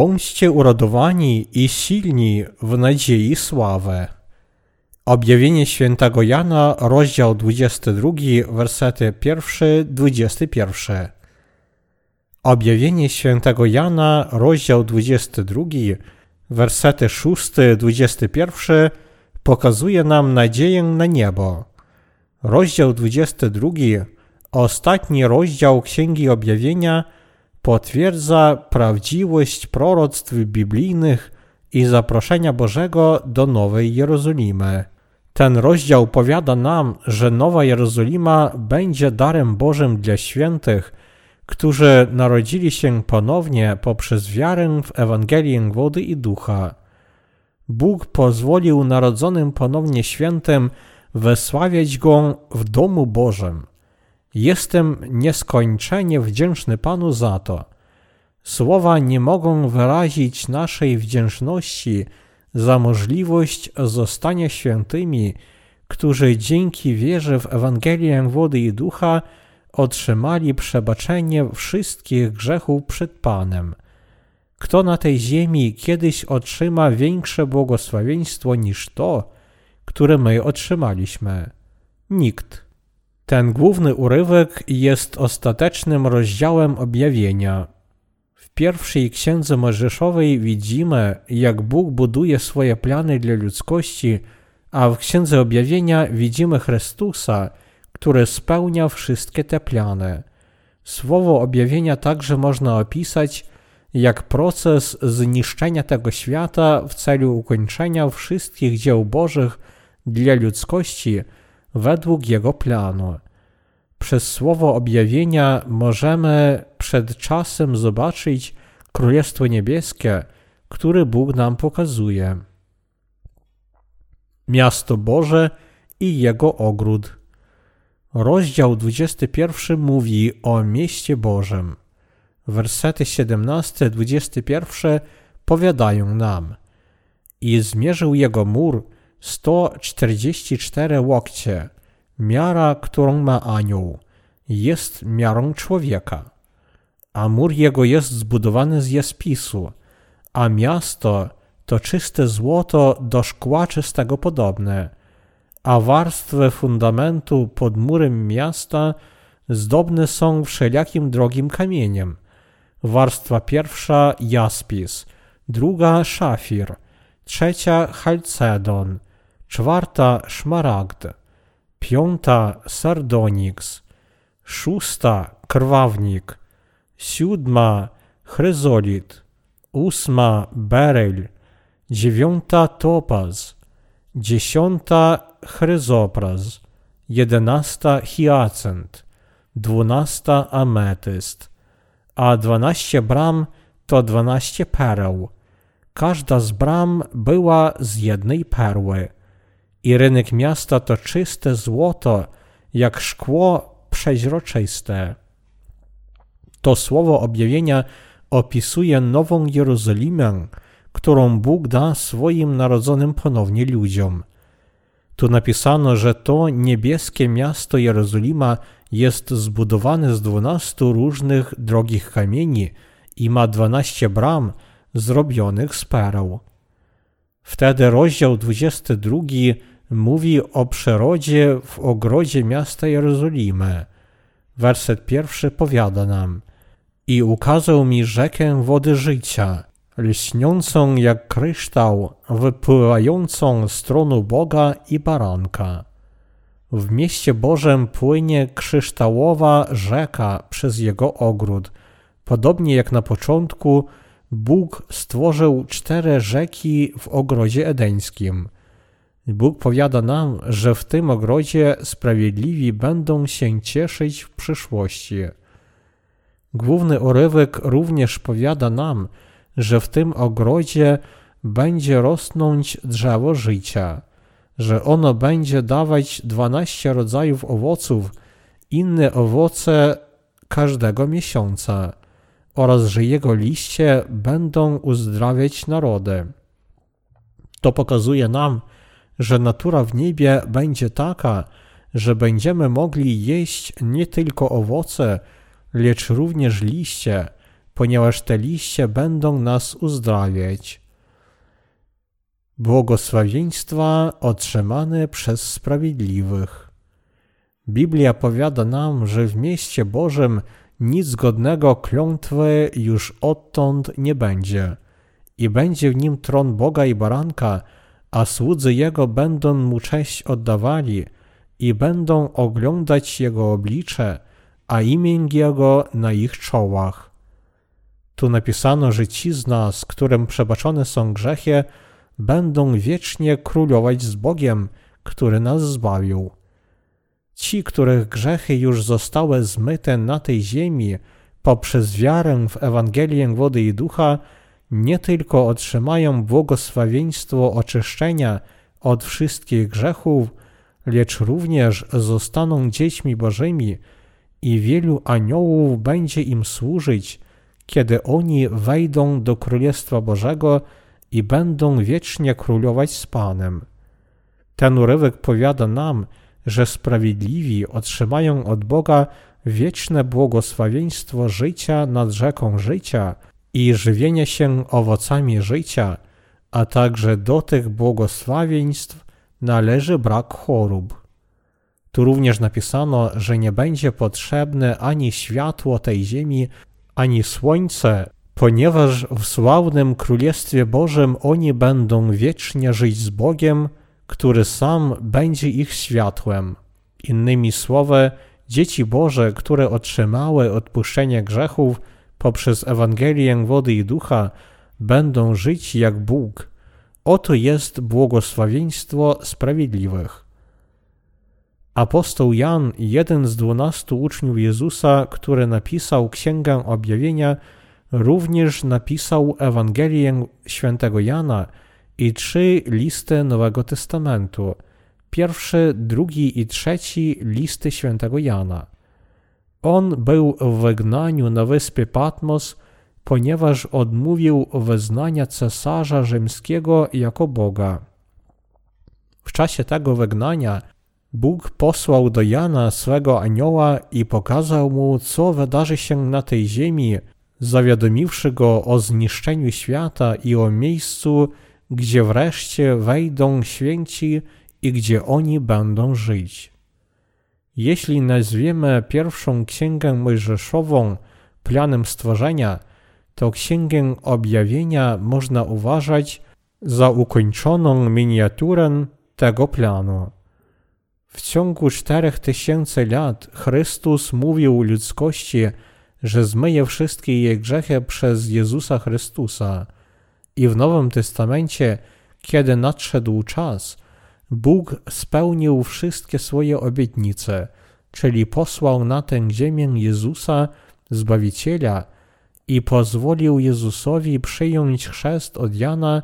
Bądźcie uradowani i silni w nadziei sławę. Objawienie świętego Jana, rozdział 22, wersety 1-21. Objawienie świętego Jana, rozdział 22, wersety 6-21 pokazuje nam nadzieję na niebo. Rozdział 22, ostatni rozdział Księgi Objawienia, potwierdza prawdziwość proroctw biblijnych i zaproszenia Bożego do Nowej Jerozolimy. Ten rozdział powiada nam, że Nowa Jerozolima będzie darem Bożym dla świętych, którzy narodzili się ponownie poprzez wiarę w Ewangelię wody i ducha. Bóg pozwolił narodzonym ponownie świętym wysławiać Go w domu Bożym. Jestem nieskończenie wdzięczny Panu za to. Słowa nie mogą wyrazić naszej wdzięczności za możliwość zostania świętymi, którzy dzięki wierze w Ewangelię wody i ducha otrzymali przebaczenie wszystkich grzechów przed Panem. Kto na tej ziemi kiedyś otrzyma większe błogosławieństwo niż to, które my otrzymaliśmy? Nikt. Ten główny urywek jest ostatecznym rozdziałem objawienia. W pierwszej księdze Mojżeszowej widzimy, jak Bóg buduje swoje plany dla ludzkości, a w księdze objawienia widzimy Chrystusa, który spełnia wszystkie te plany. Słowo objawienia także można opisać jak proces zniszczenia tego świata w celu ukończenia wszystkich dzieł Bożych dla ludzkości według Jego planu. Przez słowo objawienia możemy przed czasem zobaczyć Królestwo Niebieskie, które Bóg nam pokazuje. Miasto Boże i Jego ogród. Rozdział 21 mówi o mieście Bożym. Wersety 17-21 powiadają nam i zmierzył jego mur 144 łokcie, miara, którą ma anioł, jest miarą człowieka. A mur jego jest zbudowany z jaspisu, a miasto to czyste złoto do szkła czystego podobne, a warstwy fundamentu pod murem miasta zdobne są wszelakim drogim kamieniem. Warstwa pierwsza jaspis, druga szafir, trzecia chalcedon, czwarta szmaragd, piąta sardonyx, szósta krwawnik, siódma chryzolit, ósma beryl, dziewiąta topaz, dziesiąta chryzopraz, jedenasta hiacynt, dwunasta ametyst, a dwanaście bram to dwanaście pereł. Każda z bram była z jednej perły. I rynek miasta to czyste złoto, jak szkło przeźroczyste. To słowo objawienia opisuje nową Jerozolimę, którą Bóg da swoim narodzonym ponownie ludziom. Tu napisano, że to niebieskie miasto Jerozolima jest zbudowane z dwunastu różnych drogich kamieni i ma dwanaście bram zrobionych z pereł. Wtedy rozdział 22 mówi o przyrodzie w ogrodzie miasta Jerozolimy. Werset pierwszy powiada nam I ukazał mi rzekę wody życia, lśniącą jak kryształ, wypływającą z tronu Boga i baranka. W mieście Bożym płynie kryształowa rzeka przez jego ogród. Podobnie jak na początku, Bóg stworzył cztery rzeki w ogrodzie edeńskim. Bóg powiada nam, że w tym ogrodzie sprawiedliwi będą się cieszyć w przyszłości. Główny urywek również powiada nam, że w tym ogrodzie będzie rosnąć drzewo życia że ono będzie dawać 12 rodzajów owoców, inne owoce każdego miesiąca oraz że jego liście będą uzdrawiać narody. To pokazuje nam, że natura w niebie będzie taka, że będziemy mogli jeść nie tylko owoce, lecz również liście, ponieważ te liście będą nas uzdrawiać. Błogosławieństwa otrzymane przez sprawiedliwych. Biblia powiada nam, że w mieście Bożym nic godnego klątwy już odtąd nie będzie i będzie w nim tron Boga i Baranka, a słudzy Jego będą Mu cześć oddawali i będą oglądać Jego oblicze, a imię Jego na ich czołach. Tu napisano, że ci z nas, którym przebaczone są grzechy, będą wiecznie królować z Bogiem, który nas zbawił. Ci, których grzechy już zostały zmyte na tej ziemi poprzez wiarę w Ewangelię wody i ducha, nie tylko otrzymają błogosławieństwo oczyszczenia od wszystkich grzechów, lecz również zostaną dziećmi Bożymi i wielu aniołów będzie im służyć, kiedy oni wejdą do Królestwa Bożego i będą wiecznie królować z Panem. Ten urywek powiada nam, że sprawiedliwi otrzymają od Boga wieczne błogosławieństwo życia nad rzeką życia i żywienia się owocami życia, a także do tych błogosławieństw należy brak chorób. Tu również napisano, że nie będzie potrzebne ani światło tej ziemi, ani słońce, ponieważ w sławnym Królestwie Bożym oni będą wiecznie żyć z Bogiem, który sam będzie ich światłem. Innymi słowy, dzieci Boże, które otrzymały odpuszczenie grzechów poprzez Ewangelię wody i ducha, będą żyć jak Bóg. Oto jest błogosławieństwo sprawiedliwych. Apostoł Jan, jeden z dwunastu uczniów Jezusa, który napisał Księgę Objawienia, również napisał Ewangelię świętego Jana i trzy listy Nowego Testamentu. Pierwszy, drugi i trzeci listy świętego Jana. On był w wygnaniu na wyspie Patmos, ponieważ odmówił wyznania cesarza rzymskiego jako Boga. W czasie tego wygnania Bóg posłał do Jana swego anioła i pokazał mu, co wydarzy się na tej ziemi, zawiadomiwszy go o zniszczeniu świata i o miejscu, gdzie wreszcie wejdą święci i gdzie oni będą żyć. Jeśli nazwiemy pierwszą księgę Mojżeszową planem stworzenia, to księgę objawienia można uważać za ukończoną miniaturę tego planu. W ciągu czterech tysięcy lat Chrystus mówił ludzkości, że zmyje wszystkie jej grzechy przez Jezusa Chrystusa. I w Nowym Testamencie, kiedy nadszedł czas, Bóg spełnił wszystkie swoje obietnice, czyli posłał na tę ziemię Jezusa, Zbawiciela, i pozwolił Jezusowi przyjąć chrzest od Jana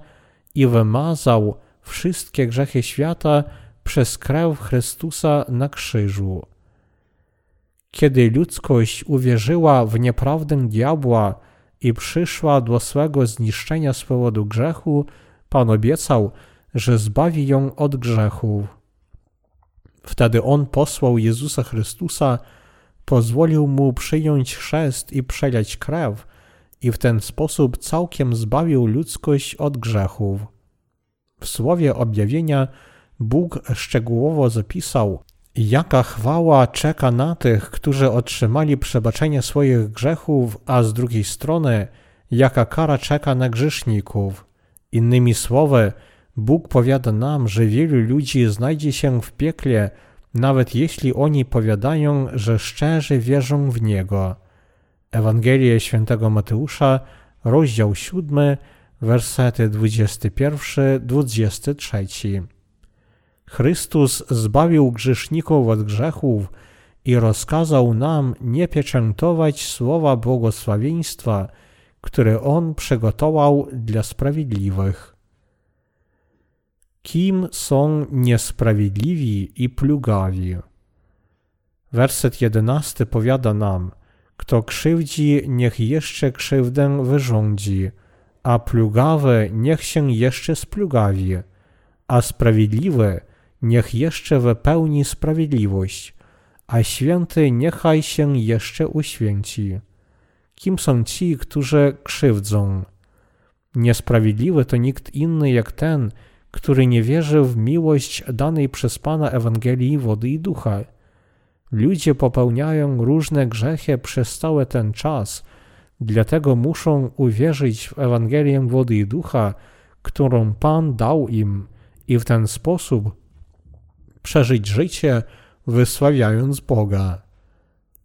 i wymazał wszystkie grzechy świata przez krew Chrystusa na krzyżu. Kiedy ludzkość uwierzyła w nieprawdę diabła i przyszła do swego zniszczenia z powodu grzechu, Pan obiecał, że zbawi ją od grzechów. Wtedy On posłał Jezusa Chrystusa, pozwolił Mu przyjąć chrzest i przelać krew i w ten sposób całkiem zbawił ludzkość od grzechów. W słowie objawienia Bóg szczegółowo zapisał, jaka chwała czeka na tych, którzy otrzymali przebaczenie swoich grzechów, a z drugiej strony, jaka kara czeka na grzeszników. Innymi słowy, Bóg powiada nam, że wielu ludzi znajdzie się w piekle, nawet jeśli oni powiadają, że szczerze wierzą w Niego. Ewangelia Świętego Mateusza, rozdział 7, wersety 21-23. Chrystus zbawił grzeszników od grzechów i rozkazał nam nie pieczętować słowa błogosławieństwa, które On przygotował dla sprawiedliwych. Kim są niesprawiedliwi i plugawi? Werset jedenasty powiada nam, kto krzywdzi, niech jeszcze krzywdę wyrządzi, a plugawy niech się jeszcze splugawi, a sprawiedliwy niech jeszcze wypełni sprawiedliwość, a święty niechaj się jeszcze uświęci. Kim są ci, którzy krzywdzą? Niesprawiedliwy to nikt inny jak ten, który nie wierzy w miłość danej przez Pana Ewangelii wody i ducha. Ludzie popełniają różne grzechy przez cały ten czas, dlatego muszą uwierzyć w Ewangelię wody i ducha, którą Pan dał im i w ten sposób przeżyć życie, wysławiając Boga.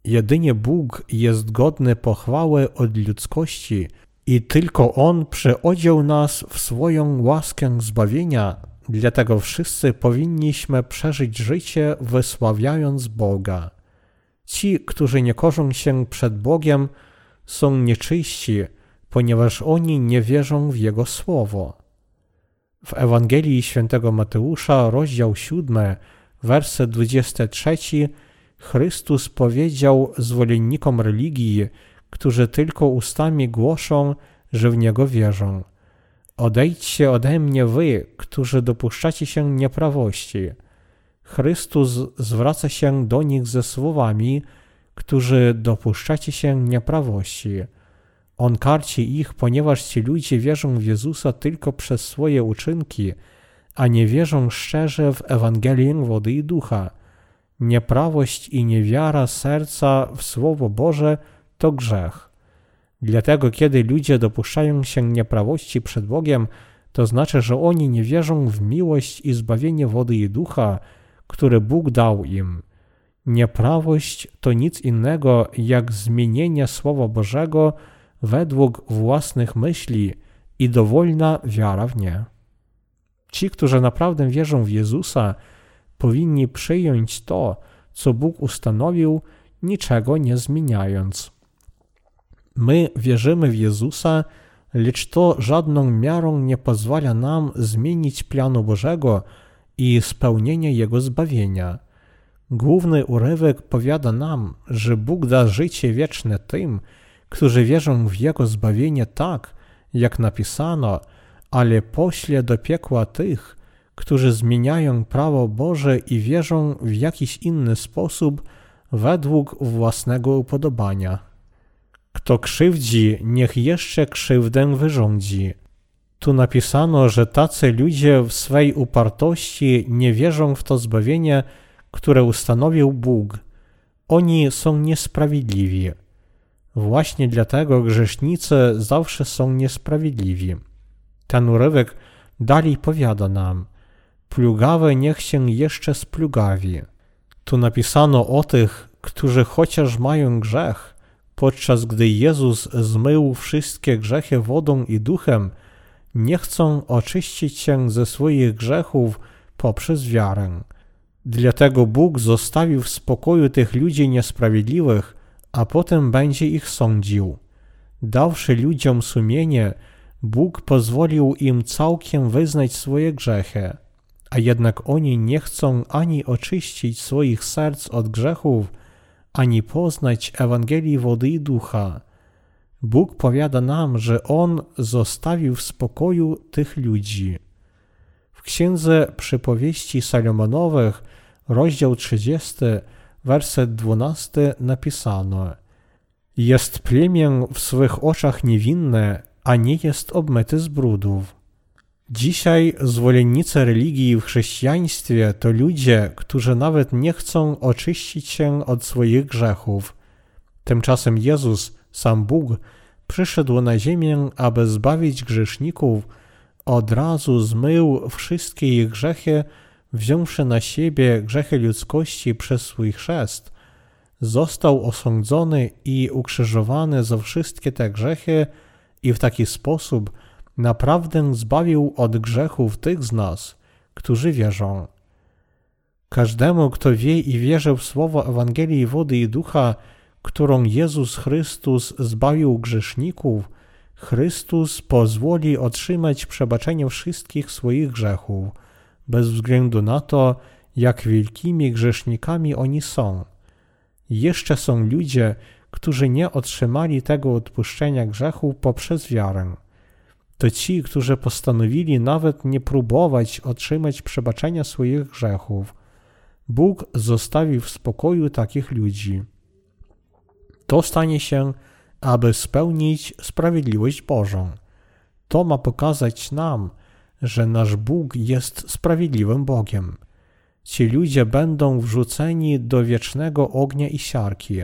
Jedynie Bóg jest godny pochwały od ludzkości i tylko On przeodział nas w swoją łaskę zbawienia, dlatego wszyscy powinniśmy przeżyć życie wysławiając Boga. Ci, którzy nie korzą się przed Bogiem, są nieczyści, ponieważ oni nie wierzą w Jego Słowo. W Ewangelii Świętego Mateusza, rozdział 7, werset 23, Chrystus powiedział zwolennikom religii, którzy tylko ustami głoszą, że w Niego wierzą. Odejdźcie ode mnie wy, którzy dopuszczacie się nieprawości. Chrystus zwraca się do nich ze słowami, którzy dopuszczacie się nieprawości. On karci ich, ponieważ ci ludzie wierzą w Jezusa tylko przez swoje uczynki, a nie wierzą szczerze w Ewangelię wody i ducha. Nieprawość i niewiara serca w Słowo Boże to grzech. Dlatego, kiedy ludzie dopuszczają się nieprawości przed Bogiem, to znaczy, że oni nie wierzą w miłość i zbawienie wody i ducha, które Bóg dał im. Nieprawość to nic innego jak zmienienie Słowa Bożego według własnych myśli i dowolna wiara w nie. Ci, którzy naprawdę wierzą w Jezusa, powinni przyjąć to, co Bóg ustanowił, niczego nie zmieniając. My wierzymy w Jezusa, lecz to żadną miarą nie pozwala nam zmienić planu Bożego i spełnienia Jego zbawienia. Główny urywek powiada nam, że Bóg da życie wieczne tym, którzy wierzą w Jego zbawienie tak, jak napisano, ale pośle do piekła tych, którzy zmieniają prawo Boże i wierzą w jakiś inny sposób według własnego upodobania. Kto krzywdzi, niech jeszcze krzywdę wyrządzi. Tu napisano, że tacy ludzie w swej upartości nie wierzą w to zbawienie, które ustanowił Bóg. Oni są niesprawiedliwi. Właśnie dlatego grzesznicy zawsze są niesprawiedliwi. Ten urywek dalej powiada nam, plugawe niech się jeszcze splugawi. Tu napisano o tych, którzy chociaż mają grzech, podczas gdy Jezus zmył wszystkie grzechy wodą i duchem, nie chcą oczyścić się ze swoich grzechów poprzez wiarę. Dlatego Bóg zostawił w spokoju tych ludzi niesprawiedliwych, a potem będzie ich sądził. Dawszy ludziom sumienie, Bóg pozwolił im całkiem wyznać swoje grzechy, a jednak oni nie chcą ani oczyścić swoich serc od grzechów, ani poznać Ewangelii wody i ducha. Bóg powiada nam, że On zostawił w spokoju tych ludzi. W Księdze Przypowieści Salomonowych, rozdział 30, werset 12 napisano Jest plemię w swych oczach niewinne, a nie jest obmyty z brudów. Dzisiaj zwolennicy religii w chrześcijaństwie to ludzie, którzy nawet nie chcą oczyścić się od swoich grzechów. Tymczasem Jezus, sam Bóg, przyszedł na ziemię, aby zbawić grzeszników, od razu zmył wszystkie ich grzechy, wziąwszy na siebie grzechy ludzkości przez swój chrzest. Został osądzony i ukrzyżowany za wszystkie te grzechy i w taki sposób naprawdę zbawił od grzechów tych z nas, którzy wierzą. Każdemu, kto wie i wierzy w słowo Ewangelii wody i ducha, którą Jezus Chrystus zbawił grzeszników, Chrystus pozwoli otrzymać przebaczenie wszystkich swoich grzechów, bez względu na to, jak wielkimi grzesznikami oni są. Jeszcze są ludzie, którzy nie otrzymali tego odpuszczenia grzechu poprzez wiarę to ci, którzy postanowili nawet nie próbować otrzymać przebaczenia swoich grzechów. Bóg zostawił w spokoju takich ludzi. To stanie się aby spełnić sprawiedliwość Bożą. To ma pokazać nam, że nasz Bóg jest sprawiedliwym Bogiem. Ci ludzie będą wrzuceni do wiecznego ognia i siarki.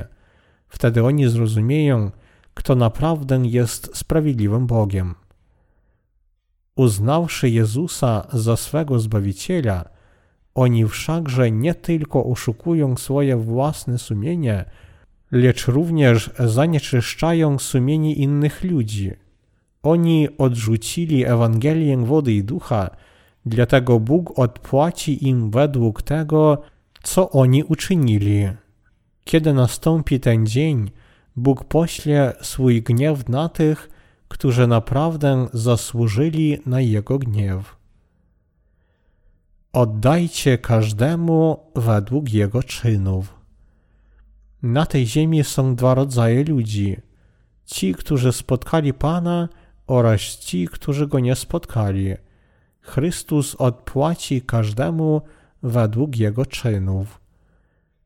Wtedy oni zrozumieją, kto naprawdę jest sprawiedliwym Bogiem. Uznawszy Jezusa za swego Zbawiciela, oni wszakże nie tylko oszukują swoje własne sumienie, lecz również zanieczyszczają sumienie innych ludzi. Oni odrzucili Ewangelię wody i ducha, dlatego Bóg odpłaci im według tego, co oni uczynili. Kiedy nastąpi ten dzień, Bóg pośle swój gniew na tych, którzy naprawdę zasłużyli na Jego gniew. Oddajcie każdemu według jego czynów. Na tej ziemi są dwa rodzaje ludzi: ci, którzy spotkali Pana, oraz ci, którzy go nie spotkali. Chrystus odpłaci każdemu według jego czynów.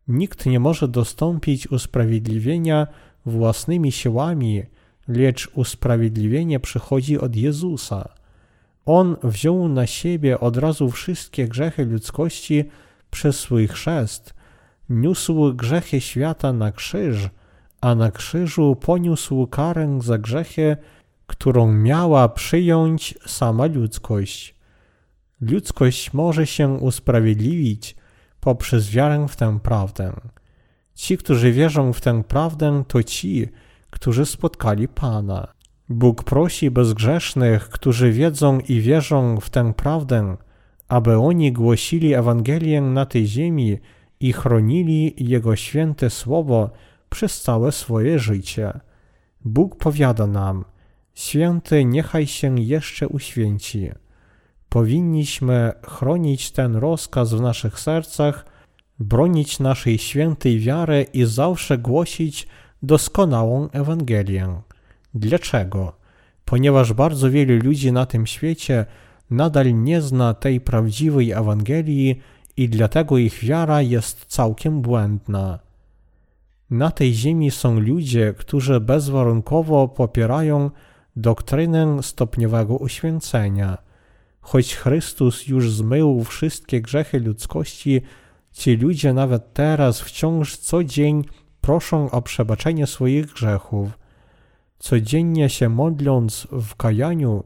Nikt nie może dostąpić usprawiedliwienia własnymi siłami, lecz usprawiedliwienie przychodzi od Jezusa. On wziął na siebie od razu wszystkie grzechy ludzkości przez swój chrzest, niósł grzechy świata na krzyż, a na krzyżu poniósł karę za grzechy, którą miała przyjąć sama ludzkość. Ludzkość może się usprawiedliwić poprzez wiarę w tę prawdę. Ci, którzy wierzą w tę prawdę, to ci, którzy spotkali Pana. Bóg prosi bezgrzesznych, którzy wiedzą i wierzą w tę prawdę, aby oni głosili Ewangelię na tej ziemi i chronili Jego święte słowo przez całe swoje życie. Bóg powiada nam, święty niechaj się jeszcze uświęci. Powinniśmy chronić ten rozkaz w naszych sercach, bronić naszej świętej wiary i zawsze głosić doskonałą Ewangelię. Dlaczego? Ponieważ bardzo wielu ludzi na tym świecie nadal nie zna tej prawdziwej Ewangelii i dlatego ich wiara jest całkiem błędna. Na tej ziemi są ludzie, którzy bezwarunkowo popierają doktrynę stopniowego uświęcenia. Choć Chrystus już zmył wszystkie grzechy ludzkości, ci ludzie nawet teraz wciąż co dzień proszą o przebaczenie swoich grzechów. Codziennie się modląc w kajaniu,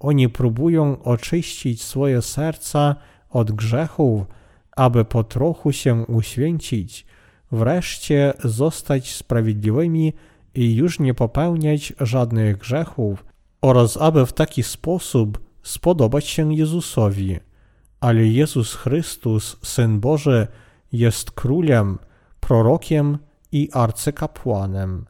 oni próbują oczyścić swoje serca od grzechów, aby po trochu się uświęcić, wreszcie zostać sprawiedliwymi i już nie popełniać żadnych grzechów, oraz aby w taki sposób spodobać się Jezusowi. Ale Jezus Chrystus, Syn Boży, jest królem, prorokiem i arcykapłanem.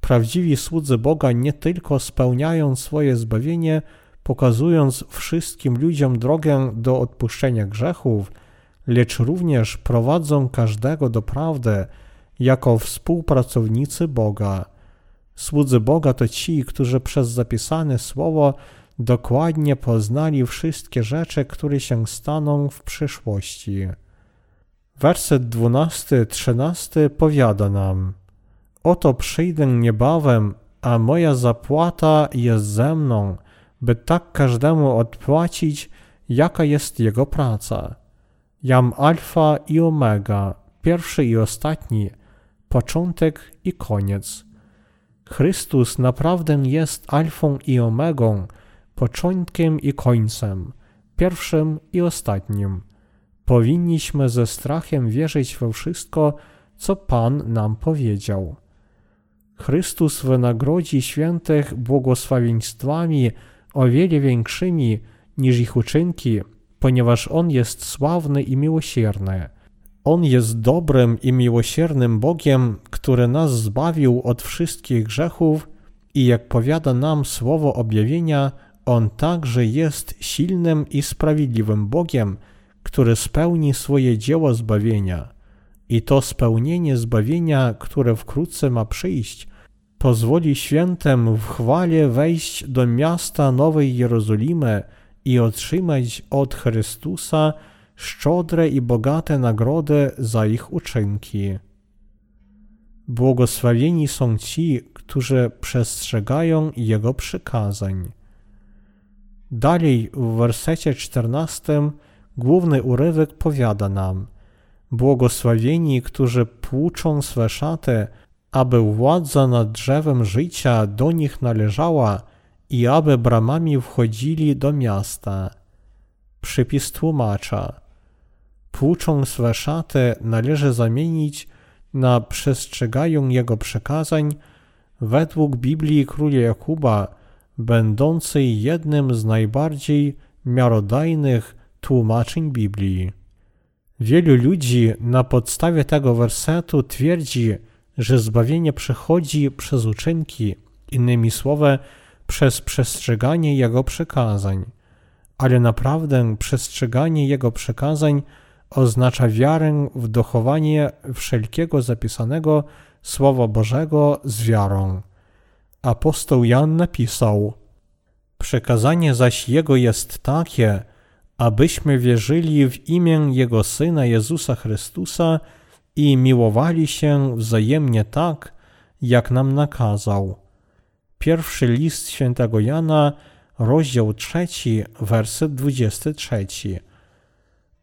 Prawdziwi słudzy Boga nie tylko spełniają swoje zbawienie, pokazując wszystkim ludziom drogę do odpuszczenia grzechów, lecz również prowadzą każdego do prawdy jako współpracownicy Boga. Słudzy Boga to ci, którzy przez zapisane słowo dokładnie poznali wszystkie rzeczy, które się staną w przyszłości. Werset 12-13 powiada nam: Oto przyjdę niebawem, a moja zapłata jest ze mną, by tak każdemu odpłacić, jaka jest jego praca. Jam alfa i omega, pierwszy i ostatni, początek i koniec. Chrystus naprawdę jest alfą i omegą, początkiem i końcem, pierwszym i ostatnim. Powinniśmy ze strachem wierzyć we wszystko, co Pan nam powiedział. Chrystus wynagrodzi świętych błogosławieństwami o wiele większymi niż ich uczynki, ponieważ On jest sławny i miłosierny. On jest dobrym i miłosiernym Bogiem, który nas zbawił od wszystkich grzechów i jak powiada nam słowo objawienia, On także jest silnym i sprawiedliwym Bogiem, który spełni swoje dzieło zbawienia. I to spełnienie zbawienia, które wkrótce ma przyjść, pozwoli świętem w chwale wejść do miasta Nowej Jerozolimy i otrzymać od Chrystusa szczodre i bogate nagrody za ich uczynki. Błogosławieni są ci, którzy przestrzegają Jego przykazań. Dalej w wersecie 14 główny urywek powiada nam Błogosławieni, którzy płuczą swe szaty, aby władza nad drzewem życia do nich należała i aby bramami wchodzili do miasta. Przypis tłumacza. Płuczą swe szaty należy zamienić na przestrzegają jego przekazań według Biblii króla Jakuba, będącej jednym z najbardziej miarodajnych tłumaczeń Biblii. Wielu ludzi na podstawie tego wersetu twierdzi, że zbawienie przychodzi przez uczynki, innymi słowy, przez przestrzeganie Jego przekazań. Ale naprawdę przestrzeganie Jego przekazań oznacza wiarę w dochowanie wszelkiego zapisanego Słowa Bożego z wiarą. Apostoł Jan napisał: Przekazanie zaś Jego jest takie, abyśmy wierzyli w imię Jego Syna Jezusa Chrystusa i miłowali się wzajemnie tak, jak nam nakazał. Pierwszy list świętego Jana, rozdział trzeci, werset 23.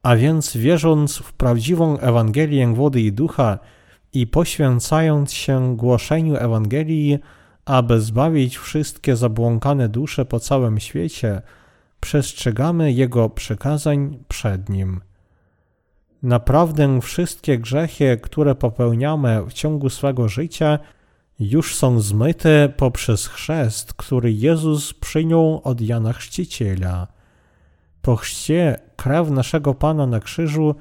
A więc wierząc w prawdziwą Ewangelię wody i ducha i poświęcając się głoszeniu Ewangelii, aby zbawić wszystkie zabłąkane dusze po całym świecie, przestrzegamy Jego przekazań przed Nim. Naprawdę wszystkie grzechy, które popełniamy w ciągu swego życia, już są zmyte poprzez chrzest, który Jezus przyjął od Jana Chrzciciela. Po chrzcie krew naszego Pana na krzyżu,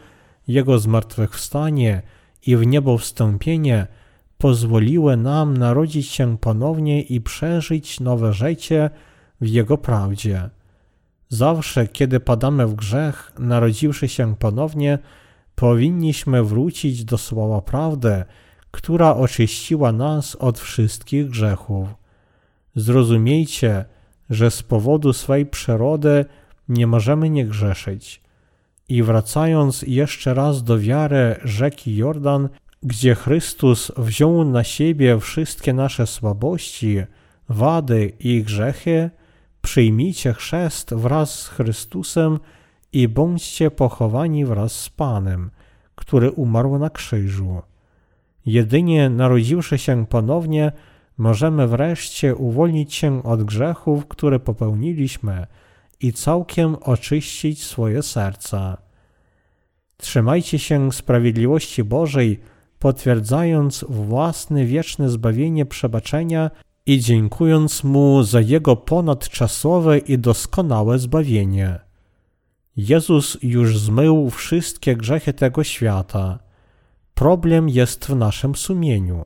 Jego zmartwychwstanie i w niebo wstąpienie pozwoliły nam narodzić się ponownie i przeżyć nowe życie w Jego prawdzie. Zawsze, kiedy padamy w grzech, narodziwszy się ponownie, powinniśmy wrócić do słowa prawdy, która oczyściła nas od wszystkich grzechów. Zrozumiejcie, że z powodu swej przyrody nie możemy nie grzeszyć. I wracając jeszcze raz do wiary rzeki Jordan, gdzie Chrystus wziął na siebie wszystkie nasze słabości, wady i grzechy, przyjmijcie chrzest wraz z Chrystusem i bądźcie pochowani wraz z Panem, który umarł na krzyżu. Jedynie narodziwszy się ponownie, możemy wreszcie uwolnić się od grzechów, które popełniliśmy i całkiem oczyścić swoje serca. Trzymajcie się sprawiedliwości Bożej, potwierdzając własne wieczne zbawienie przebaczenia i dziękując Mu za Jego ponadczasowe i doskonałe zbawienie. Jezus już zmył wszystkie grzechy tego świata. Problem jest w naszym sumieniu.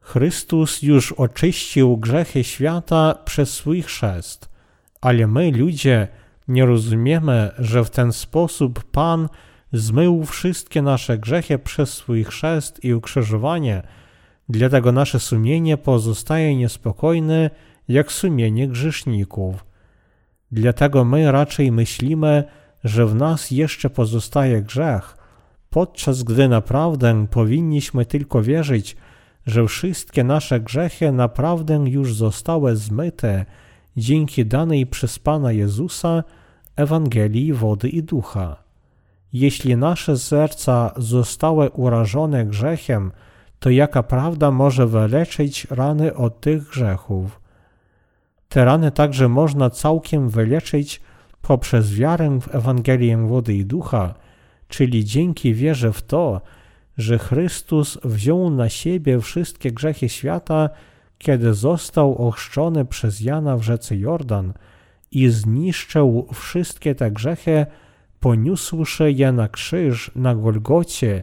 Chrystus już oczyścił grzechy świata przez swój chrzest, ale my, ludzie, nie rozumiemy, że w ten sposób Pan zmył wszystkie nasze grzechy przez swój chrzest i ukrzyżowanie, dlatego nasze sumienie pozostaje niespokojne jak sumienie grzeszników. Dlatego my raczej myślimy, że w nas jeszcze pozostaje grzech, podczas gdy naprawdę powinniśmy tylko wierzyć, że wszystkie nasze grzechy naprawdę już zostały zmyte dzięki danej przez Pana Jezusa Ewangelii wody i ducha. Jeśli nasze serca zostały urażone grzechem, to jaka prawda może wyleczyć rany od tych grzechów? Te rany także można całkiem wyleczyć poprzez wiarę w Ewangelię wody i ducha, czyli dzięki wierze w to, że Chrystus wziął na siebie wszystkie grzechy świata, kiedy został ochrzczony przez Jana w rzece Jordan i zniszczył wszystkie te grzechy, poniósłszy je na krzyż na Golgocie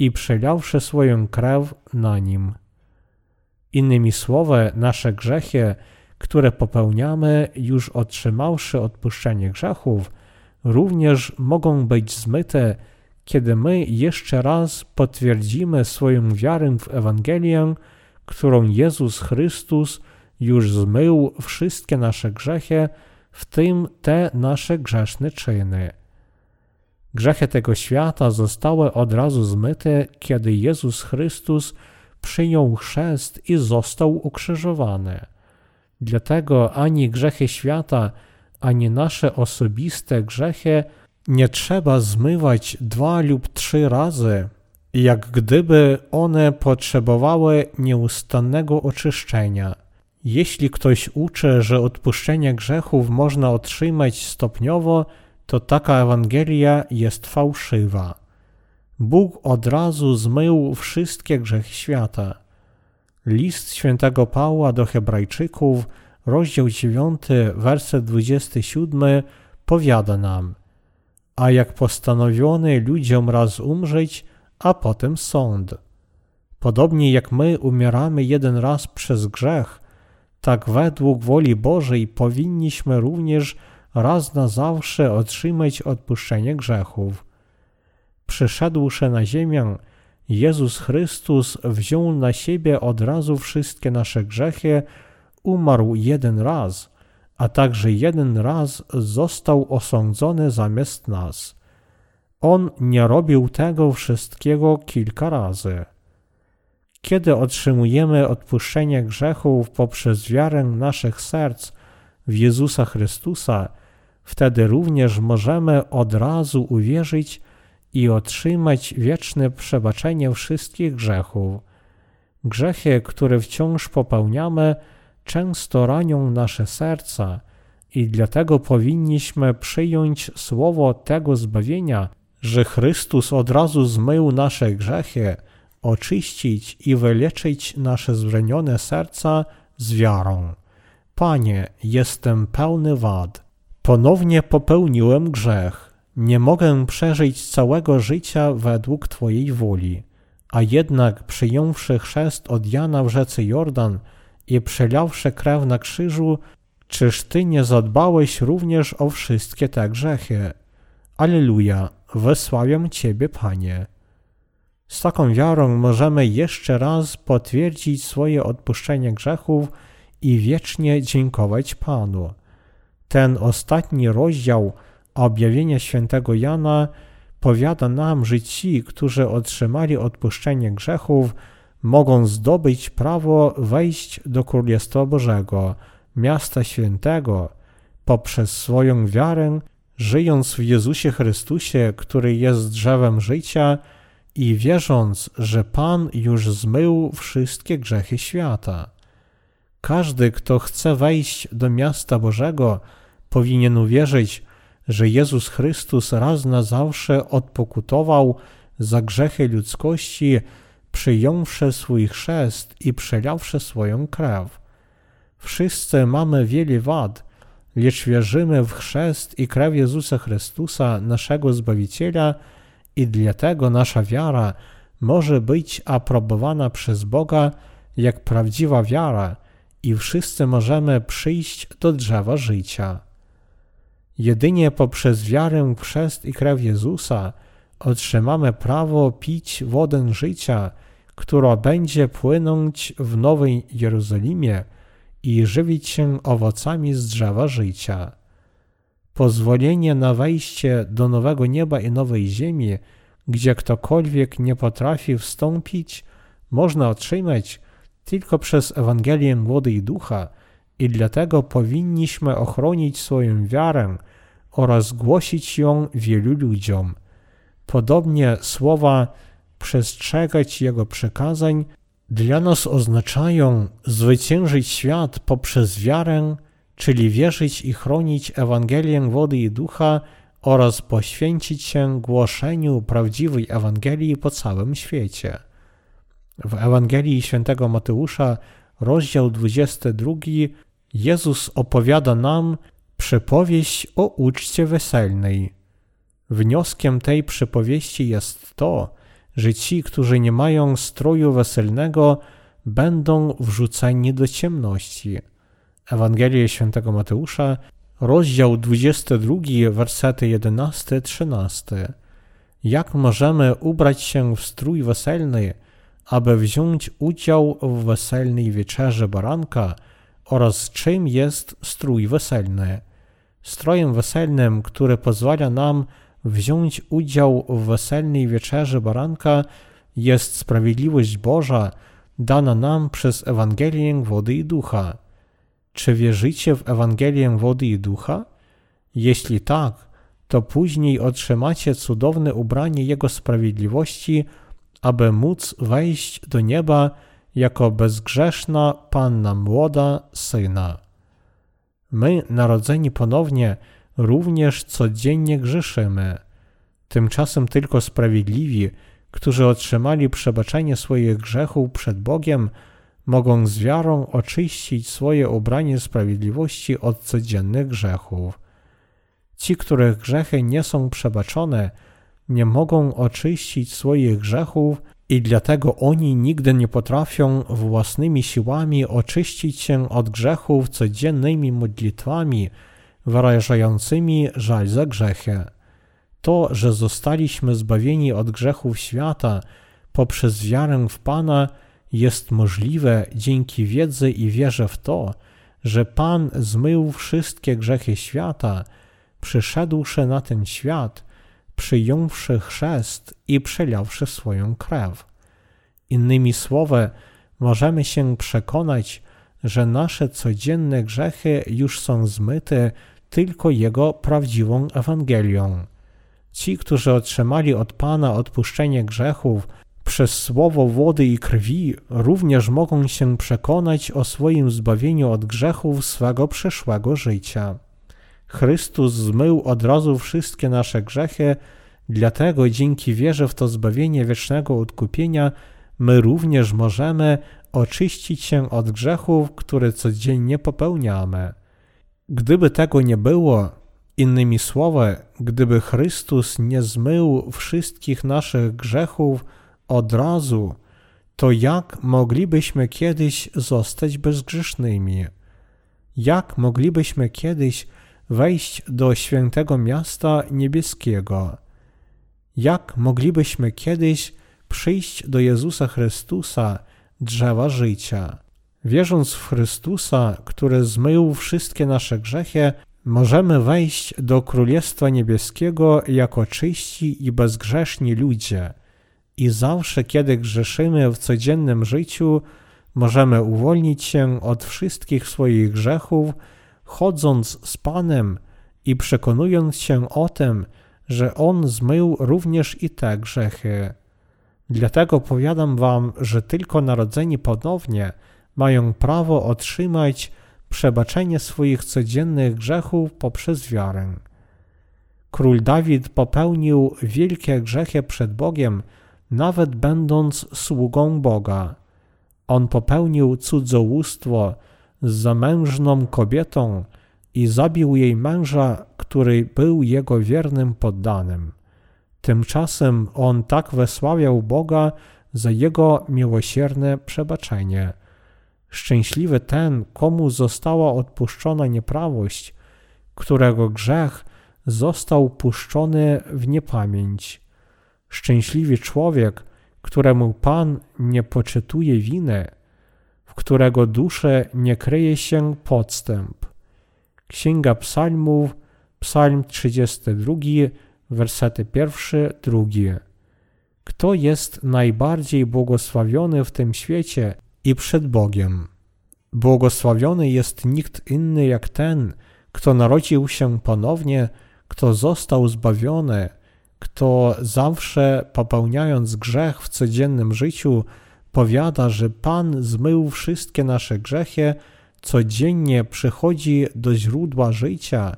i przelałszy swoją krew na nim. Innymi słowy, nasze grzechy, które popełniamy, już otrzymawszy odpuszczenie grzechów, również mogą być zmyte, kiedy my jeszcze raz potwierdzimy swoją wiarę w Ewangelię, którą Jezus Chrystus już zmył wszystkie nasze grzechy, w tym te nasze grzeszne czyny. Grzechy tego świata zostały od razu zmyte, kiedy Jezus Chrystus przyjął chrzest i został ukrzyżowany. Dlatego ani grzechy świata, ani nasze osobiste grzechy nie trzeba zmywać dwa lub trzy razy, jak gdyby one potrzebowały nieustannego oczyszczenia. Jeśli ktoś uczy, że odpuszczenie grzechów można otrzymać stopniowo, to taka Ewangelia jest fałszywa. Bóg od razu zmył wszystkie grzechy świata. List świętego Pawła do Hebrajczyków, rozdział 9, werset 27 powiada nam A jak postanowiony ludziom raz umrzeć, a potem sąd. Podobnie jak my umieramy jeden raz przez grzech, tak według woli Bożej powinniśmy również raz na zawsze otrzymać odpuszczenie grzechów. Przyszedłszy na ziemię, Jezus Chrystus wziął na siebie od razu wszystkie nasze grzechy, umarł jeden raz, a także jeden raz został osądzony zamiast nas. On nie robił tego wszystkiego kilka razy. Kiedy otrzymujemy odpuszczenie grzechów poprzez wiarę naszych serc w Jezusa Chrystusa, wtedy również możemy od razu uwierzyć i otrzymać wieczne przebaczenie wszystkich grzechów. Grzechy, które wciąż popełniamy, często ranią nasze serca i dlatego powinniśmy przyjąć słowo tego zbawienia, że Chrystus od razu zmył nasze grzechy, oczyścić i wyleczyć nasze zranione serca z wiarą. Panie, jestem pełny wad. Ponownie popełniłem grzech. Nie mogę przeżyć całego życia według Twojej woli. A jednak przyjąwszy chrzest od Jana w rzece Jordan i przelawszy krew na krzyżu, czyż Ty nie zadbałeś również o wszystkie te grzechy? Aleluja, wysławiam Ciebie, Panie. Z taką wiarą możemy jeszcze raz potwierdzić swoje odpuszczenie grzechów i wiecznie dziękować Panu. Ten ostatni rozdział objawienia świętego Jana powiada nam, że ci, którzy otrzymali odpuszczenie grzechów, mogą zdobyć prawo wejść do Królestwa Bożego, miasta świętego, poprzez swoją wiarę, żyjąc w Jezusie Chrystusie, który jest drzewem życia i wierząc, że Pan już zmył wszystkie grzechy świata. Każdy, kto chce wejść do miasta Bożego, powinien uwierzyć, że Jezus Chrystus raz na zawsze odpokutował za grzechy ludzkości, przyjąwszy swój chrzest i przelawszy swoją krew. Wszyscy mamy wiele wad, lecz wierzymy w chrzest i krew Jezusa Chrystusa, naszego Zbawiciela, i dlatego nasza wiara może być aprobowana przez Boga jak prawdziwa wiara i wszyscy możemy przyjść do drzewa życia. Jedynie poprzez wiarę w chrzest i krew Jezusa otrzymamy prawo pić wodę życia, która będzie płynąć w Nowej Jerozolimie i żywić się owocami z drzewa życia. Pozwolenie na wejście do nowego nieba i nowej ziemi, gdzie ktokolwiek nie potrafi wstąpić, można otrzymać tylko przez Ewangelię Wody i Ducha i dlatego powinniśmy ochronić swoją wiarę oraz głosić ją wielu ludziom. Podobnie słowa przestrzegać Jego przekazań dla nas oznaczają zwyciężyć świat poprzez wiarę, czyli wierzyć i chronić Ewangelię wody i ducha oraz poświęcić się głoszeniu prawdziwej Ewangelii po całym świecie. W Ewangelii świętego Mateusza, rozdział 22, Jezus opowiada nam przypowieść o uczcie weselnej. Wnioskiem tej przypowieści jest to, że ci, którzy nie mają stroju weselnego, będą wrzuceni do ciemności. Ewangelia świętego Mateusza, rozdział 22, wersety 11-13. Jak możemy ubrać się w strój weselny, aby wziąć udział w weselnej wieczerzy baranka oraz czym jest strój weselny? Strojem weselnym, który pozwala nam wziąć udział w weselnej wieczerzy baranka, jest sprawiedliwość Boża, dana nam przez Ewangelię wody i ducha. Czy wierzycie w Ewangelię wody i ducha? Jeśli tak, to później otrzymacie cudowne ubranie Jego sprawiedliwości, aby móc wejść do nieba jako bezgrzeszna Panna młoda Syna. My, narodzeni ponownie, również codziennie grzeszymy. Tymczasem tylko sprawiedliwi, którzy otrzymali przebaczenie swoich grzechów przed Bogiem, mogą z wiarą oczyścić swoje ubranie sprawiedliwości od codziennych grzechów. Ci, których grzechy nie są przebaczone, nie mogą oczyścić swoich grzechów i dlatego oni nigdy nie potrafią własnymi siłami oczyścić się od grzechów codziennymi modlitwami wyrażającymi żal za grzechy. To, że zostaliśmy zbawieni od grzechów świata poprzez wiarę w Pana, jest możliwe dzięki wiedzy i wierze w to, że Pan zmył wszystkie grzechy świata, przyszedłszy na ten świat, przyjąwszy chrzest i przelawszy swoją krew. Innymi słowy, możemy się przekonać, że nasze codzienne grzechy już są zmyte tylko Jego prawdziwą Ewangelią. Ci, którzy otrzymali od Pana odpuszczenie grzechów przez słowo wody i krwi, również mogą się przekonać o swoim zbawieniu od grzechów swego przeszłego życia. Chrystus zmył od razu wszystkie nasze grzechy, dlatego dzięki wierze w to zbawienie wiecznego odkupienia my również możemy oczyścić się od grzechów, które codziennie popełniamy. Gdyby tego nie było, innymi słowy, gdyby Chrystus nie zmył wszystkich naszych grzechów od razu, to jak moglibyśmy kiedyś zostać bezgrzesznymi? Jak moglibyśmy kiedyś wejść do świętego miasta niebieskiego? Jak moglibyśmy kiedyś przyjść do Jezusa Chrystusa, drzewa życia? Wierząc w Chrystusa, który zmył wszystkie nasze grzechy, możemy wejść do Królestwa Niebieskiego jako czyści i bezgrzeszni ludzie. I zawsze, kiedy grzeszymy w codziennym życiu, możemy uwolnić się od wszystkich swoich grzechów, chodząc z Panem i przekonując się o tym, że On zmył również i te grzechy. Dlatego powiadam wam, że tylko narodzeni ponownie – mają prawo otrzymać przebaczenie swoich codziennych grzechów poprzez wiarę. Król Dawid popełnił wielkie grzechy przed Bogiem, nawet będąc sługą Boga. On popełnił cudzołóstwo z zamężną kobietą i zabił jej męża, który był jego wiernym poddanym. Tymczasem on tak wysławiał Boga za jego miłosierne przebaczenie. Szczęśliwy ten, komu została odpuszczona nieprawość, którego grzech został puszczony w niepamięć. Szczęśliwy człowiek, któremu Pan nie poczytuje winy, którego duszę nie kryje się podstęp. Księga Psalmów, Psalm 32, wersety pierwszy, drugi. Kto jest najbardziej błogosławiony w tym świecie i przed Bogiem. Błogosławiony jest nikt inny jak ten, kto narodził się ponownie, kto został zbawiony, kto zawsze popełniając grzech w codziennym życiu, powiada, że Pan zmył wszystkie nasze grzechy, codziennie przychodzi do źródła życia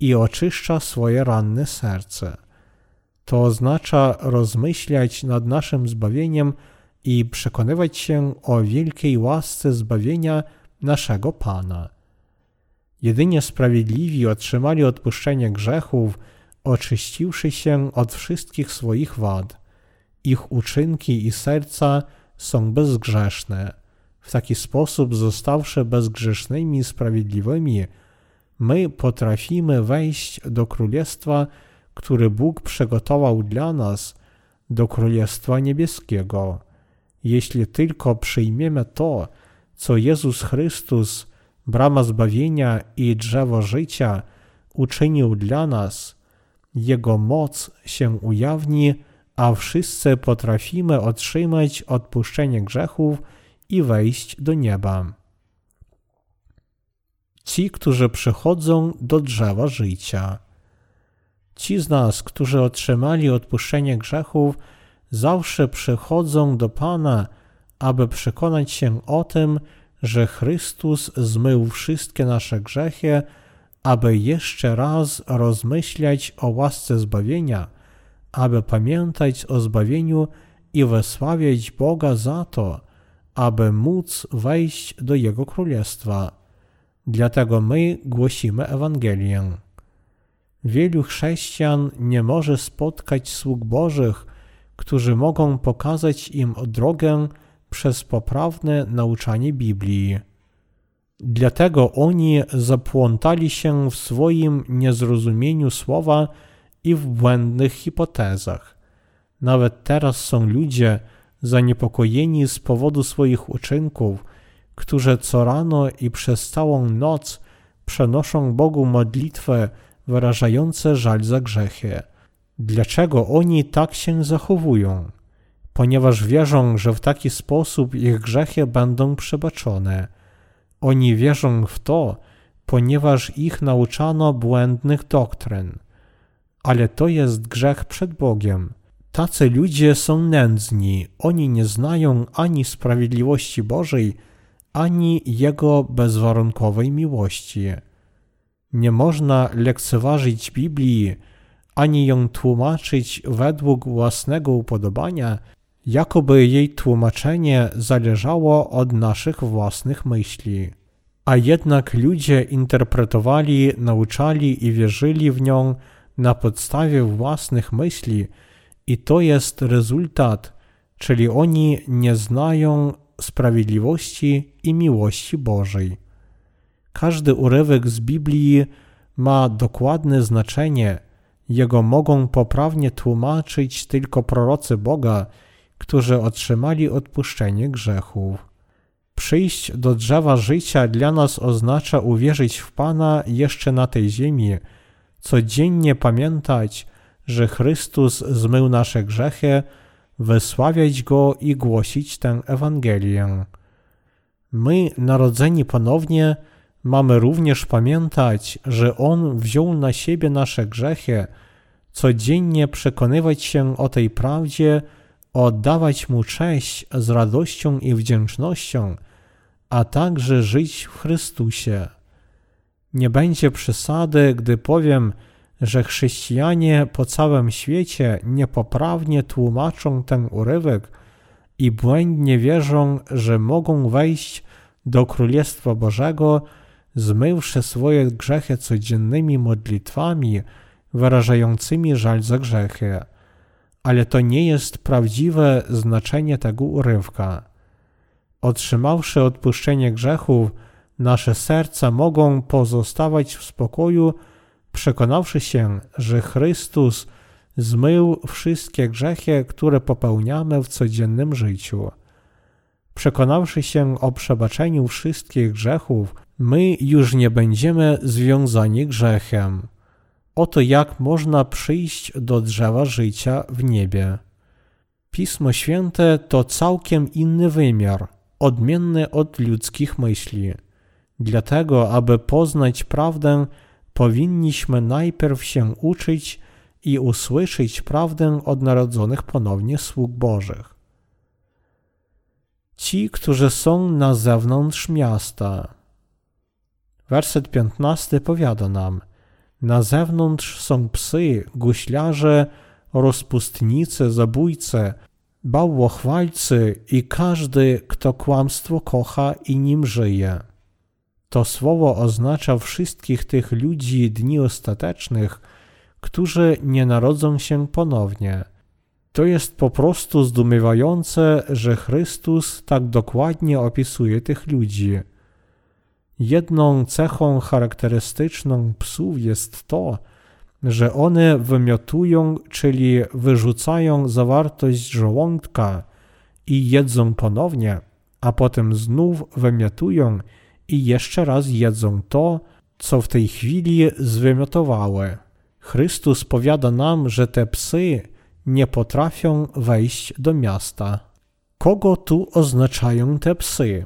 i oczyszcza swoje ranne serce. To oznacza rozmyślać nad naszym zbawieniem i przekonywać się o wielkiej łasce zbawienia naszego Pana. Jedynie sprawiedliwi otrzymali odpuszczenie grzechów, oczyściwszy się od wszystkich swoich wad. Ich uczynki i serca są bezgrzeszne. W taki sposób, zostawszy bezgrzesznymi i sprawiedliwymi, my potrafimy wejść do Królestwa, które Bóg przygotował dla nas, do Królestwa Niebieskiego jeśli tylko przyjmiemy to, co Jezus Chrystus, brama zbawienia i drzewo życia, uczynił dla nas, Jego moc się ujawni, a wszyscy potrafimy otrzymać odpuszczenie grzechów i wejść do nieba. Ci, którzy przychodzą do drzewa życia. Ci z nas, którzy otrzymali odpuszczenie grzechów, zawsze przychodzą do Pana, aby przekonać się o tym, że Chrystus zmył wszystkie nasze grzechy, aby jeszcze raz rozmyślać o łasce zbawienia, aby pamiętać o zbawieniu i wysławiać Boga za to, aby móc wejść do Jego Królestwa. Dlatego my głosimy Ewangelię. Wielu chrześcijan nie może spotkać sług Bożych, którzy mogą pokazać im drogę przez poprawne nauczanie Biblii. Dlatego oni zapłątali się w swoim niezrozumieniu słowa i w błędnych hipotezach. Nawet teraz są ludzie zaniepokojeni z powodu swoich uczynków, którzy co rano i przez całą noc przenoszą Bogu modlitwę wyrażające żal za grzechy. Dlaczego oni tak się zachowują? Ponieważ wierzą, że w taki sposób ich grzechy będą przebaczone. Oni wierzą w to, ponieważ ich nauczano błędnych doktryn. Ale to jest grzech przed Bogiem. Tacy ludzie są nędzni, oni nie znają ani sprawiedliwości Bożej, ani Jego bezwarunkowej miłości. Nie można lekceważyć Biblii, ani ją tłumaczyć według własnego upodobania, jakoby jej tłumaczenie zależało od naszych własnych myśli. A jednak ludzie interpretowali, nauczali i wierzyli w nią na podstawie własnych myśli, i to jest rezultat, czyli oni nie znają sprawiedliwości i miłości Bożej. Każdy urywek z Biblii ma dokładne znaczenie, jego mogą poprawnie tłumaczyć tylko prorocy Boga, którzy otrzymali odpuszczenie grzechów. Przyjść do drzewa życia dla nas oznacza uwierzyć w Pana jeszcze na tej ziemi, codziennie pamiętać, że Chrystus zmył nasze grzechy, wysławiać Go i głosić tę Ewangelię. My, narodzeni ponownie, mamy również pamiętać, że On wziął na siebie nasze grzechy, codziennie przekonywać się o tej prawdzie, oddawać Mu cześć z radością i wdzięcznością, a także żyć w Chrystusie. Nie będzie przesady, gdy powiem, że chrześcijanie po całym świecie niepoprawnie tłumaczą ten urywek i błędnie wierzą, że mogą wejść do Królestwa Bożego, zmywszy swoje grzechy codziennymi modlitwami wyrażającymi żal za grzechy. Ale to nie jest prawdziwe znaczenie tego urywka. Otrzymawszy odpuszczenie grzechów, nasze serca mogą pozostawać w spokoju, przekonawszy się, że Chrystus zmył wszystkie grzechy, które popełniamy w codziennym życiu. Przekonawszy się o przebaczeniu wszystkich grzechów, my już nie będziemy związani grzechem. Oto jak można przyjść do drzewa życia w niebie. Pismo Święte to całkiem inny wymiar, odmienny od ludzkich myśli. Dlatego, aby poznać prawdę, powinniśmy najpierw się uczyć i usłyszeć prawdę od narodzonych ponownie sług Bożych. Ci, którzy są na zewnątrz miasta. Werset 15 powiada nam: Na zewnątrz są psy, guślarze, rozpustnicy, zabójcy, bałwochwalcy i każdy, kto kłamstwo kocha i nim żyje. To słowo oznacza wszystkich tych ludzi dni ostatecznych, którzy nie narodzą się ponownie. To jest po prostu zdumiewające, że Chrystus tak dokładnie opisuje tych ludzi. Jedną cechą charakterystyczną psów jest to, że one wymiotują, czyli wyrzucają zawartość żołądka i jedzą ponownie, a potem znów wymiotują i jeszcze raz jedzą to, co w tej chwili zwymiotowały. Chrystus powiada nam, że te psy nie potrafią wejść do miasta. Kogo tu oznaczają te psy?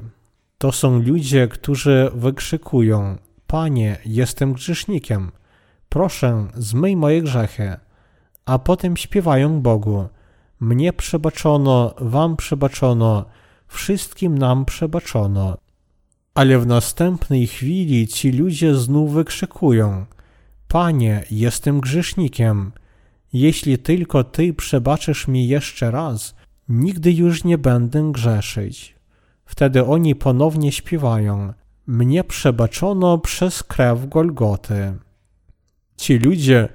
To są ludzie, którzy wykrzykują: Panie, jestem grzesznikiem, proszę, zmyj moje grzechy. A potem śpiewają Bogu: Mnie przebaczono, wam przebaczono, wszystkim nam przebaczono. Ale w następnej chwili ci ludzie znów wykrzykują: Panie, jestem grzesznikiem. Jeśli tylko Ty przebaczysz mi jeszcze raz, nigdy już nie będę grzeszyć. Wtedy oni ponownie śpiewają: Mnie przebaczono przez krew Golgoty. Ci ludzie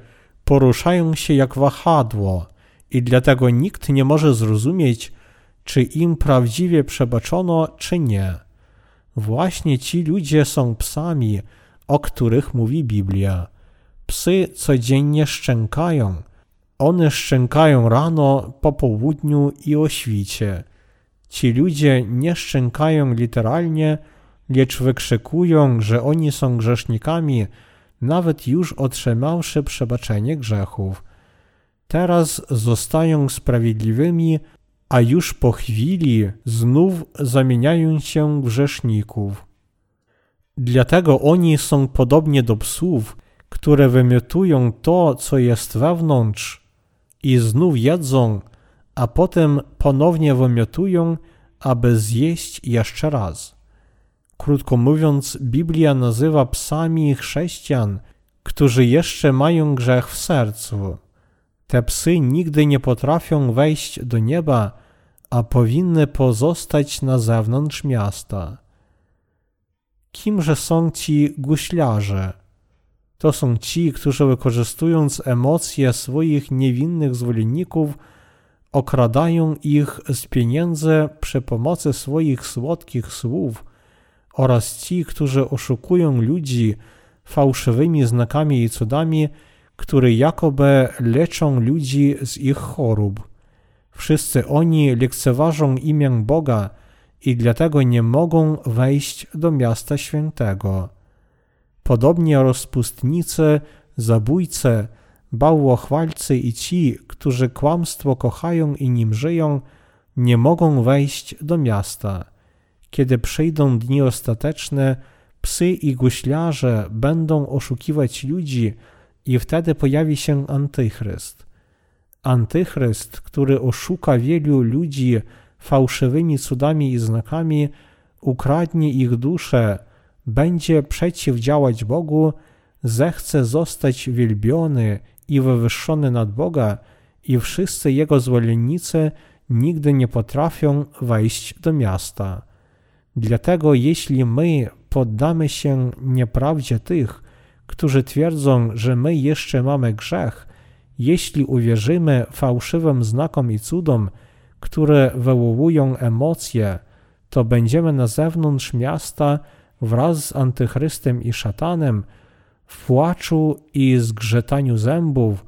poruszają się jak wahadło i dlatego nikt nie może zrozumieć, czy im prawdziwie przebaczono, czy nie. Właśnie ci ludzie są psami, o których mówi Biblia. Psy codziennie szczękają. One szczękają rano, po południu i o świcie. Ci ludzie nie szczękają literalnie, lecz wykrzykują, że oni są grzesznikami, nawet już otrzymawszy przebaczenie grzechów. Teraz zostają sprawiedliwymi, a już po chwili znów zamieniają się w grzeszników. Dlatego oni są podobnie do psów, które wymiotują to, co jest wewnątrz i znów jedzą, a potem ponownie wymiotują, aby zjeść jeszcze raz. Krótko mówiąc, Biblia nazywa psami chrześcijan, którzy jeszcze mają grzech w sercu. Te psy nigdy nie potrafią wejść do nieba, a powinny pozostać na zewnątrz miasta. Kimże są ci guślarze? To są ci, którzy wykorzystując emocje swoich niewinnych zwolenników, okradają ich z pieniędzy przy pomocy swoich słodkich słów oraz ci, którzy oszukują ludzi fałszywymi znakami i cudami, które jakoby leczą ludzi z ich chorób. Wszyscy oni lekceważą imię Boga i dlatego nie mogą wejść do miasta świętego. Podobnie rozpustnicy, zabójcy, bałwochwalcy i ci, którzy kłamstwo kochają i nim żyją, nie mogą wejść do miasta. Kiedy przyjdą dni ostateczne, psy i guślarze będą oszukiwać ludzi i wtedy pojawi się Antychryst. Antychryst, który oszuka wielu ludzi fałszywymi cudami i znakami, ukradnie ich duszę, będzie przeciwdziałać Bogu, zechce zostać wielbiony i wywyższony nad Boga, i wszyscy jego zwolennicy nigdy nie potrafią wejść do miasta. Dlatego, jeśli my poddamy się nieprawdzie tych, którzy twierdzą, że my jeszcze mamy grzech, jeśli uwierzymy fałszywym znakom i cudom, które wywołują emocje, to będziemy na zewnątrz miasta wraz z antychrystem i szatanem w płaczu i zgrzetaniu zębów,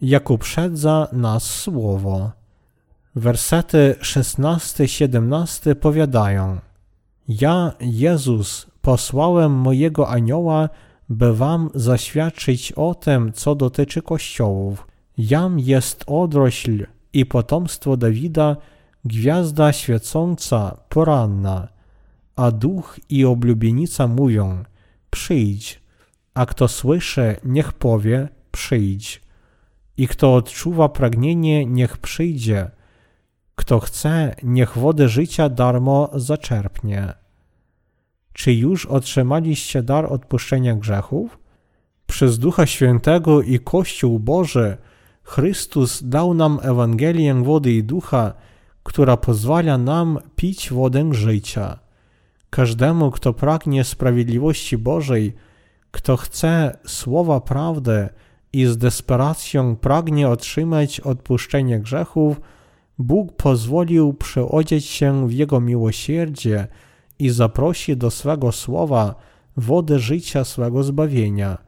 jak uprzedza nas słowo. Wersety 16-17 powiadają: Ja, Jezus, posłałem mojego anioła, by wam zaświadczyć o tym, co dotyczy kościołów. Jam jest odrośl i potomstwo Dawida, gwiazda świecąca, poranna, a duch i oblubienica mówią, przyjdź, a kto słyszy, niech powie, przyjdź. I kto odczuwa pragnienie, niech przyjdzie. Kto chce, niech wody życia darmo zaczerpnie. Czy już otrzymaliście dar odpuszczenia grzechów? Przez Ducha Świętego i Kościół Boży Chrystus dał nam Ewangelię wody i ducha, która pozwala nam pić wodę życia. Każdemu, kto pragnie sprawiedliwości Bożej, kto chce słowa prawdy i z desperacją pragnie otrzymać odpuszczenie grzechów, Bóg pozwolił przeodzieć się w Jego miłosierdzie i zaprosi do swego słowa wody życia swego zbawienia.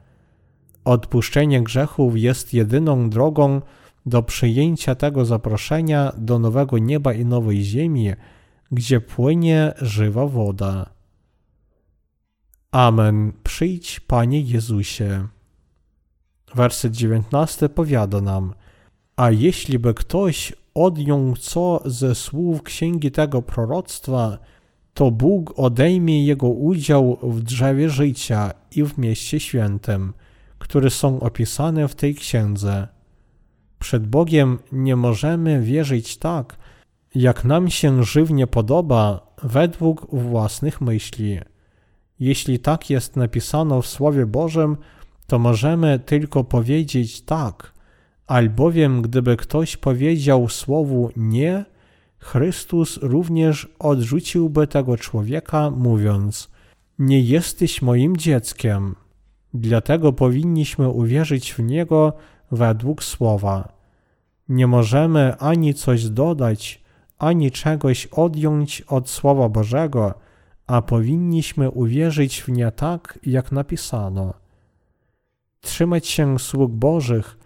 Odpuszczenie grzechów jest jedyną drogą do przyjęcia tego zaproszenia do nowego nieba i nowej ziemi, gdzie płynie żywa woda. Amen. Przyjdź, Panie Jezusie. Werset 19 powiada nam: A jeśli by ktoś odjął co ze słów księgi tego proroctwa, to Bóg odejmie jego udział w drzewie życia i w mieście świętym, które są opisane w tej księdze. Przed Bogiem nie możemy wierzyć tak, jak nam się żywnie podoba, według własnych myśli. Jeśli tak jest napisano w Słowie Bożym, to możemy tylko powiedzieć tak, albowiem gdyby ktoś powiedział słowu nie, Chrystus również odrzuciłby tego człowieka, mówiąc: Nie jesteś moim dzieckiem. Dlatego powinniśmy uwierzyć w niego według słowa. Nie możemy ani coś dodać, ani czegoś odjąć od Słowa Bożego, a powinniśmy uwierzyć w nie tak, jak napisano. Trzymać się sług Bożych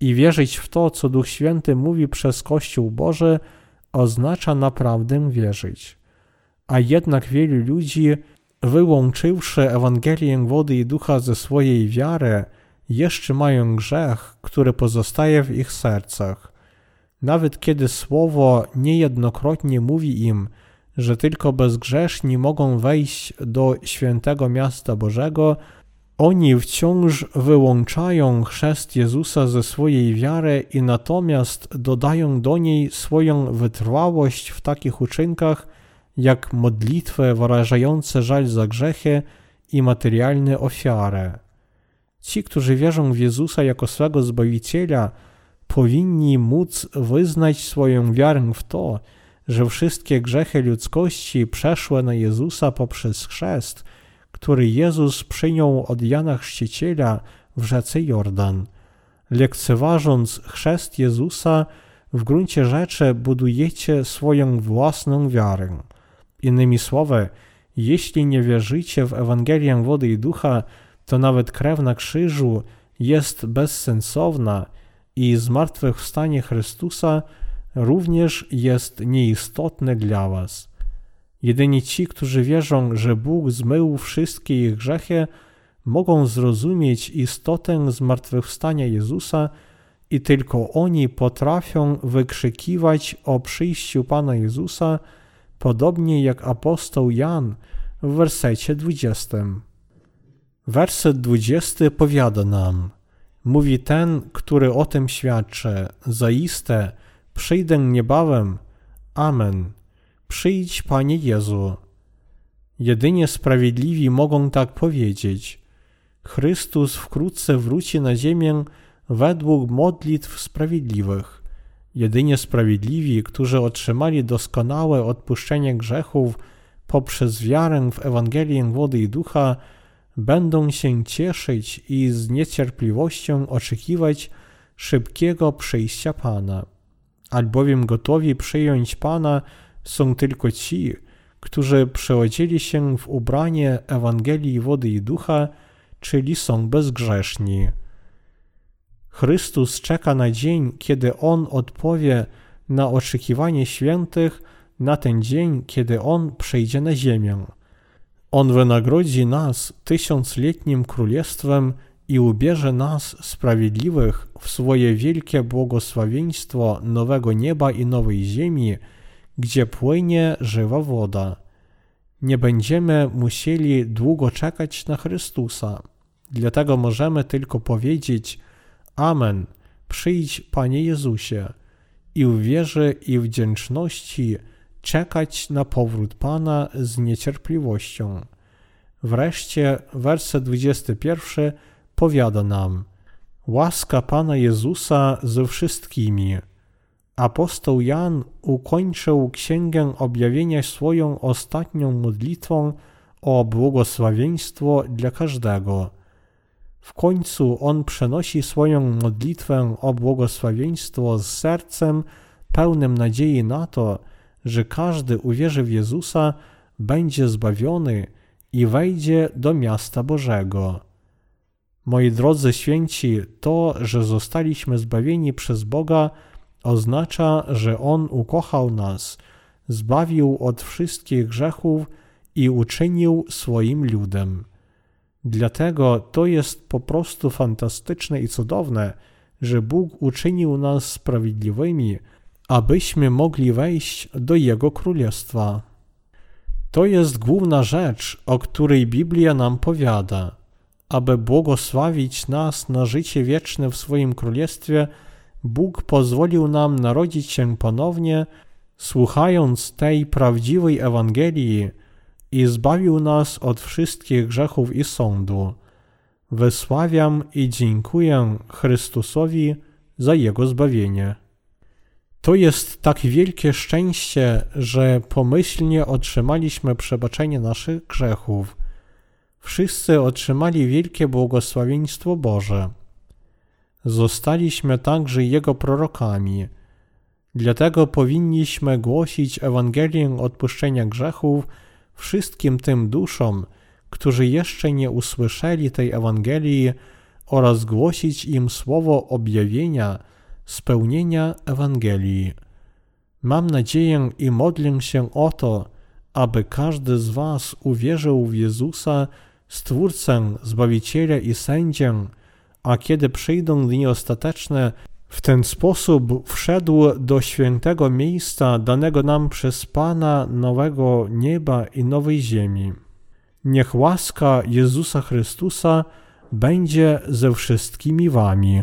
i wierzyć w to, co Duch Święty mówi przez Kościół Boży, oznacza naprawdę wierzyć. A jednak wielu ludzi, wyłączywszy Ewangelię wody i ducha ze swojej wiary, jeszcze mają grzech, który pozostaje w ich sercach. Nawet kiedy Słowo niejednokrotnie mówi im, że tylko bezgrzeszni mogą wejść do świętego miasta Bożego, oni wciąż wyłączają chrzest Jezusa ze swojej wiary i natomiast dodają do niej swoją wytrwałość w takich uczynkach, jak modlitwy wyrażające żal za grzechy i materialne ofiary. Ci, którzy wierzą w Jezusa jako swego Zbawiciela, powinni móc wyznać swoją wiarę w to, że wszystkie grzechy ludzkości przeszły na Jezusa poprzez chrzest, który Jezus przyjął od Jana Chrzciciela w rzece Jordan. Lekceważąc chrzest Jezusa, w gruncie rzeczy budujecie swoją własną wiarę. Innymi słowy, jeśli nie wierzycie w Ewangelię wody i ducha, to nawet krew na krzyżu jest bezsensowna i zmartwychwstanie Chrystusa również jest nieistotne dla was. Jedynie ci, którzy wierzą, że Bóg zmył wszystkie ich grzechy, mogą zrozumieć istotę zmartwychwstania Jezusa i tylko oni potrafią wykrzykiwać o przyjściu Pana Jezusa, podobnie jak apostoł Jan w wersecie 20. Werset 20 powiada nam, mówi ten, który o tym świadczy, zaiste, przyjdę niebawem. Amen. Przyjdź, Panie Jezu. Jedynie sprawiedliwi mogą tak powiedzieć. Chrystus wkrótce wróci na ziemię według modlitw sprawiedliwych. Jedynie sprawiedliwi, którzy otrzymali doskonałe odpuszczenie grzechów poprzez wiarę w Ewangelię wody i ducha, będą się cieszyć i z niecierpliwością oczekiwać szybkiego przyjścia Pana. Albowiem gotowi przyjąć Pana są tylko ci, którzy przeodzieli się w ubranie Ewangelii wody i ducha, czyli są bezgrzeszni. Chrystus czeka na dzień, kiedy On odpowie na oczekiwanie świętych, na ten dzień, kiedy On przyjdzie na ziemię. On wynagrodzi nas tysiącletnim królestwem i ubierze nas sprawiedliwych w swoje wielkie błogosławieństwo nowego nieba i nowej ziemi, gdzie płynie żywa woda. Nie będziemy musieli długo czekać na Chrystusa. Dlatego możemy tylko powiedzieć Amen, przyjdź Panie Jezusie i w wierze i wdzięczności czekać na powrót Pana z niecierpliwością. Wreszcie werset 21 powiada nam Łaska Pana Jezusa ze wszystkimi – Apostoł Jan ukończył Księgę Objawienia swoją ostatnią modlitwą o błogosławieństwo dla każdego. W końcu on przenosi swoją modlitwę o błogosławieństwo z sercem pełnym nadziei na to, że każdy uwierzy w Jezusa, będzie zbawiony i wejdzie do miasta Bożego. Moi drodzy święci, to, że zostaliśmy zbawieni przez Boga, oznacza, że On ukochał nas, zbawił od wszystkich grzechów i uczynił swoim ludem. Dlatego to jest po prostu fantastyczne i cudowne, że Bóg uczynił nas sprawiedliwymi, abyśmy mogli wejść do Jego Królestwa. To jest główna rzecz, o której Biblia nam powiada. Aby błogosławić nas na życie wieczne w swoim Królestwie, Bóg pozwolił nam narodzić się ponownie, słuchając tej prawdziwej Ewangelii i zbawił nas od wszystkich grzechów i sądu. Wysławiam i dziękuję Chrystusowi za Jego zbawienie. To jest tak wielkie szczęście, że pomyślnie otrzymaliśmy przebaczenie naszych grzechów. Wszyscy otrzymali wielkie błogosławieństwo Boże. Zostaliśmy także Jego prorokami. Dlatego powinniśmy głosić Ewangelię odpuszczenia grzechów wszystkim tym duszom, którzy jeszcze nie usłyszeli tej Ewangelii oraz głosić im słowo objawienia, spełnienia Ewangelii. Mam nadzieję i modlę się o to, aby każdy z Was uwierzył w Jezusa, Stwórcę, Zbawiciela i Sędzię, a kiedy przyjdą dni ostateczne, w ten sposób wszedł do świętego miejsca danego nam przez Pana nowego nieba i nowej ziemi. Niech łaska Jezusa Chrystusa będzie ze wszystkimi wami.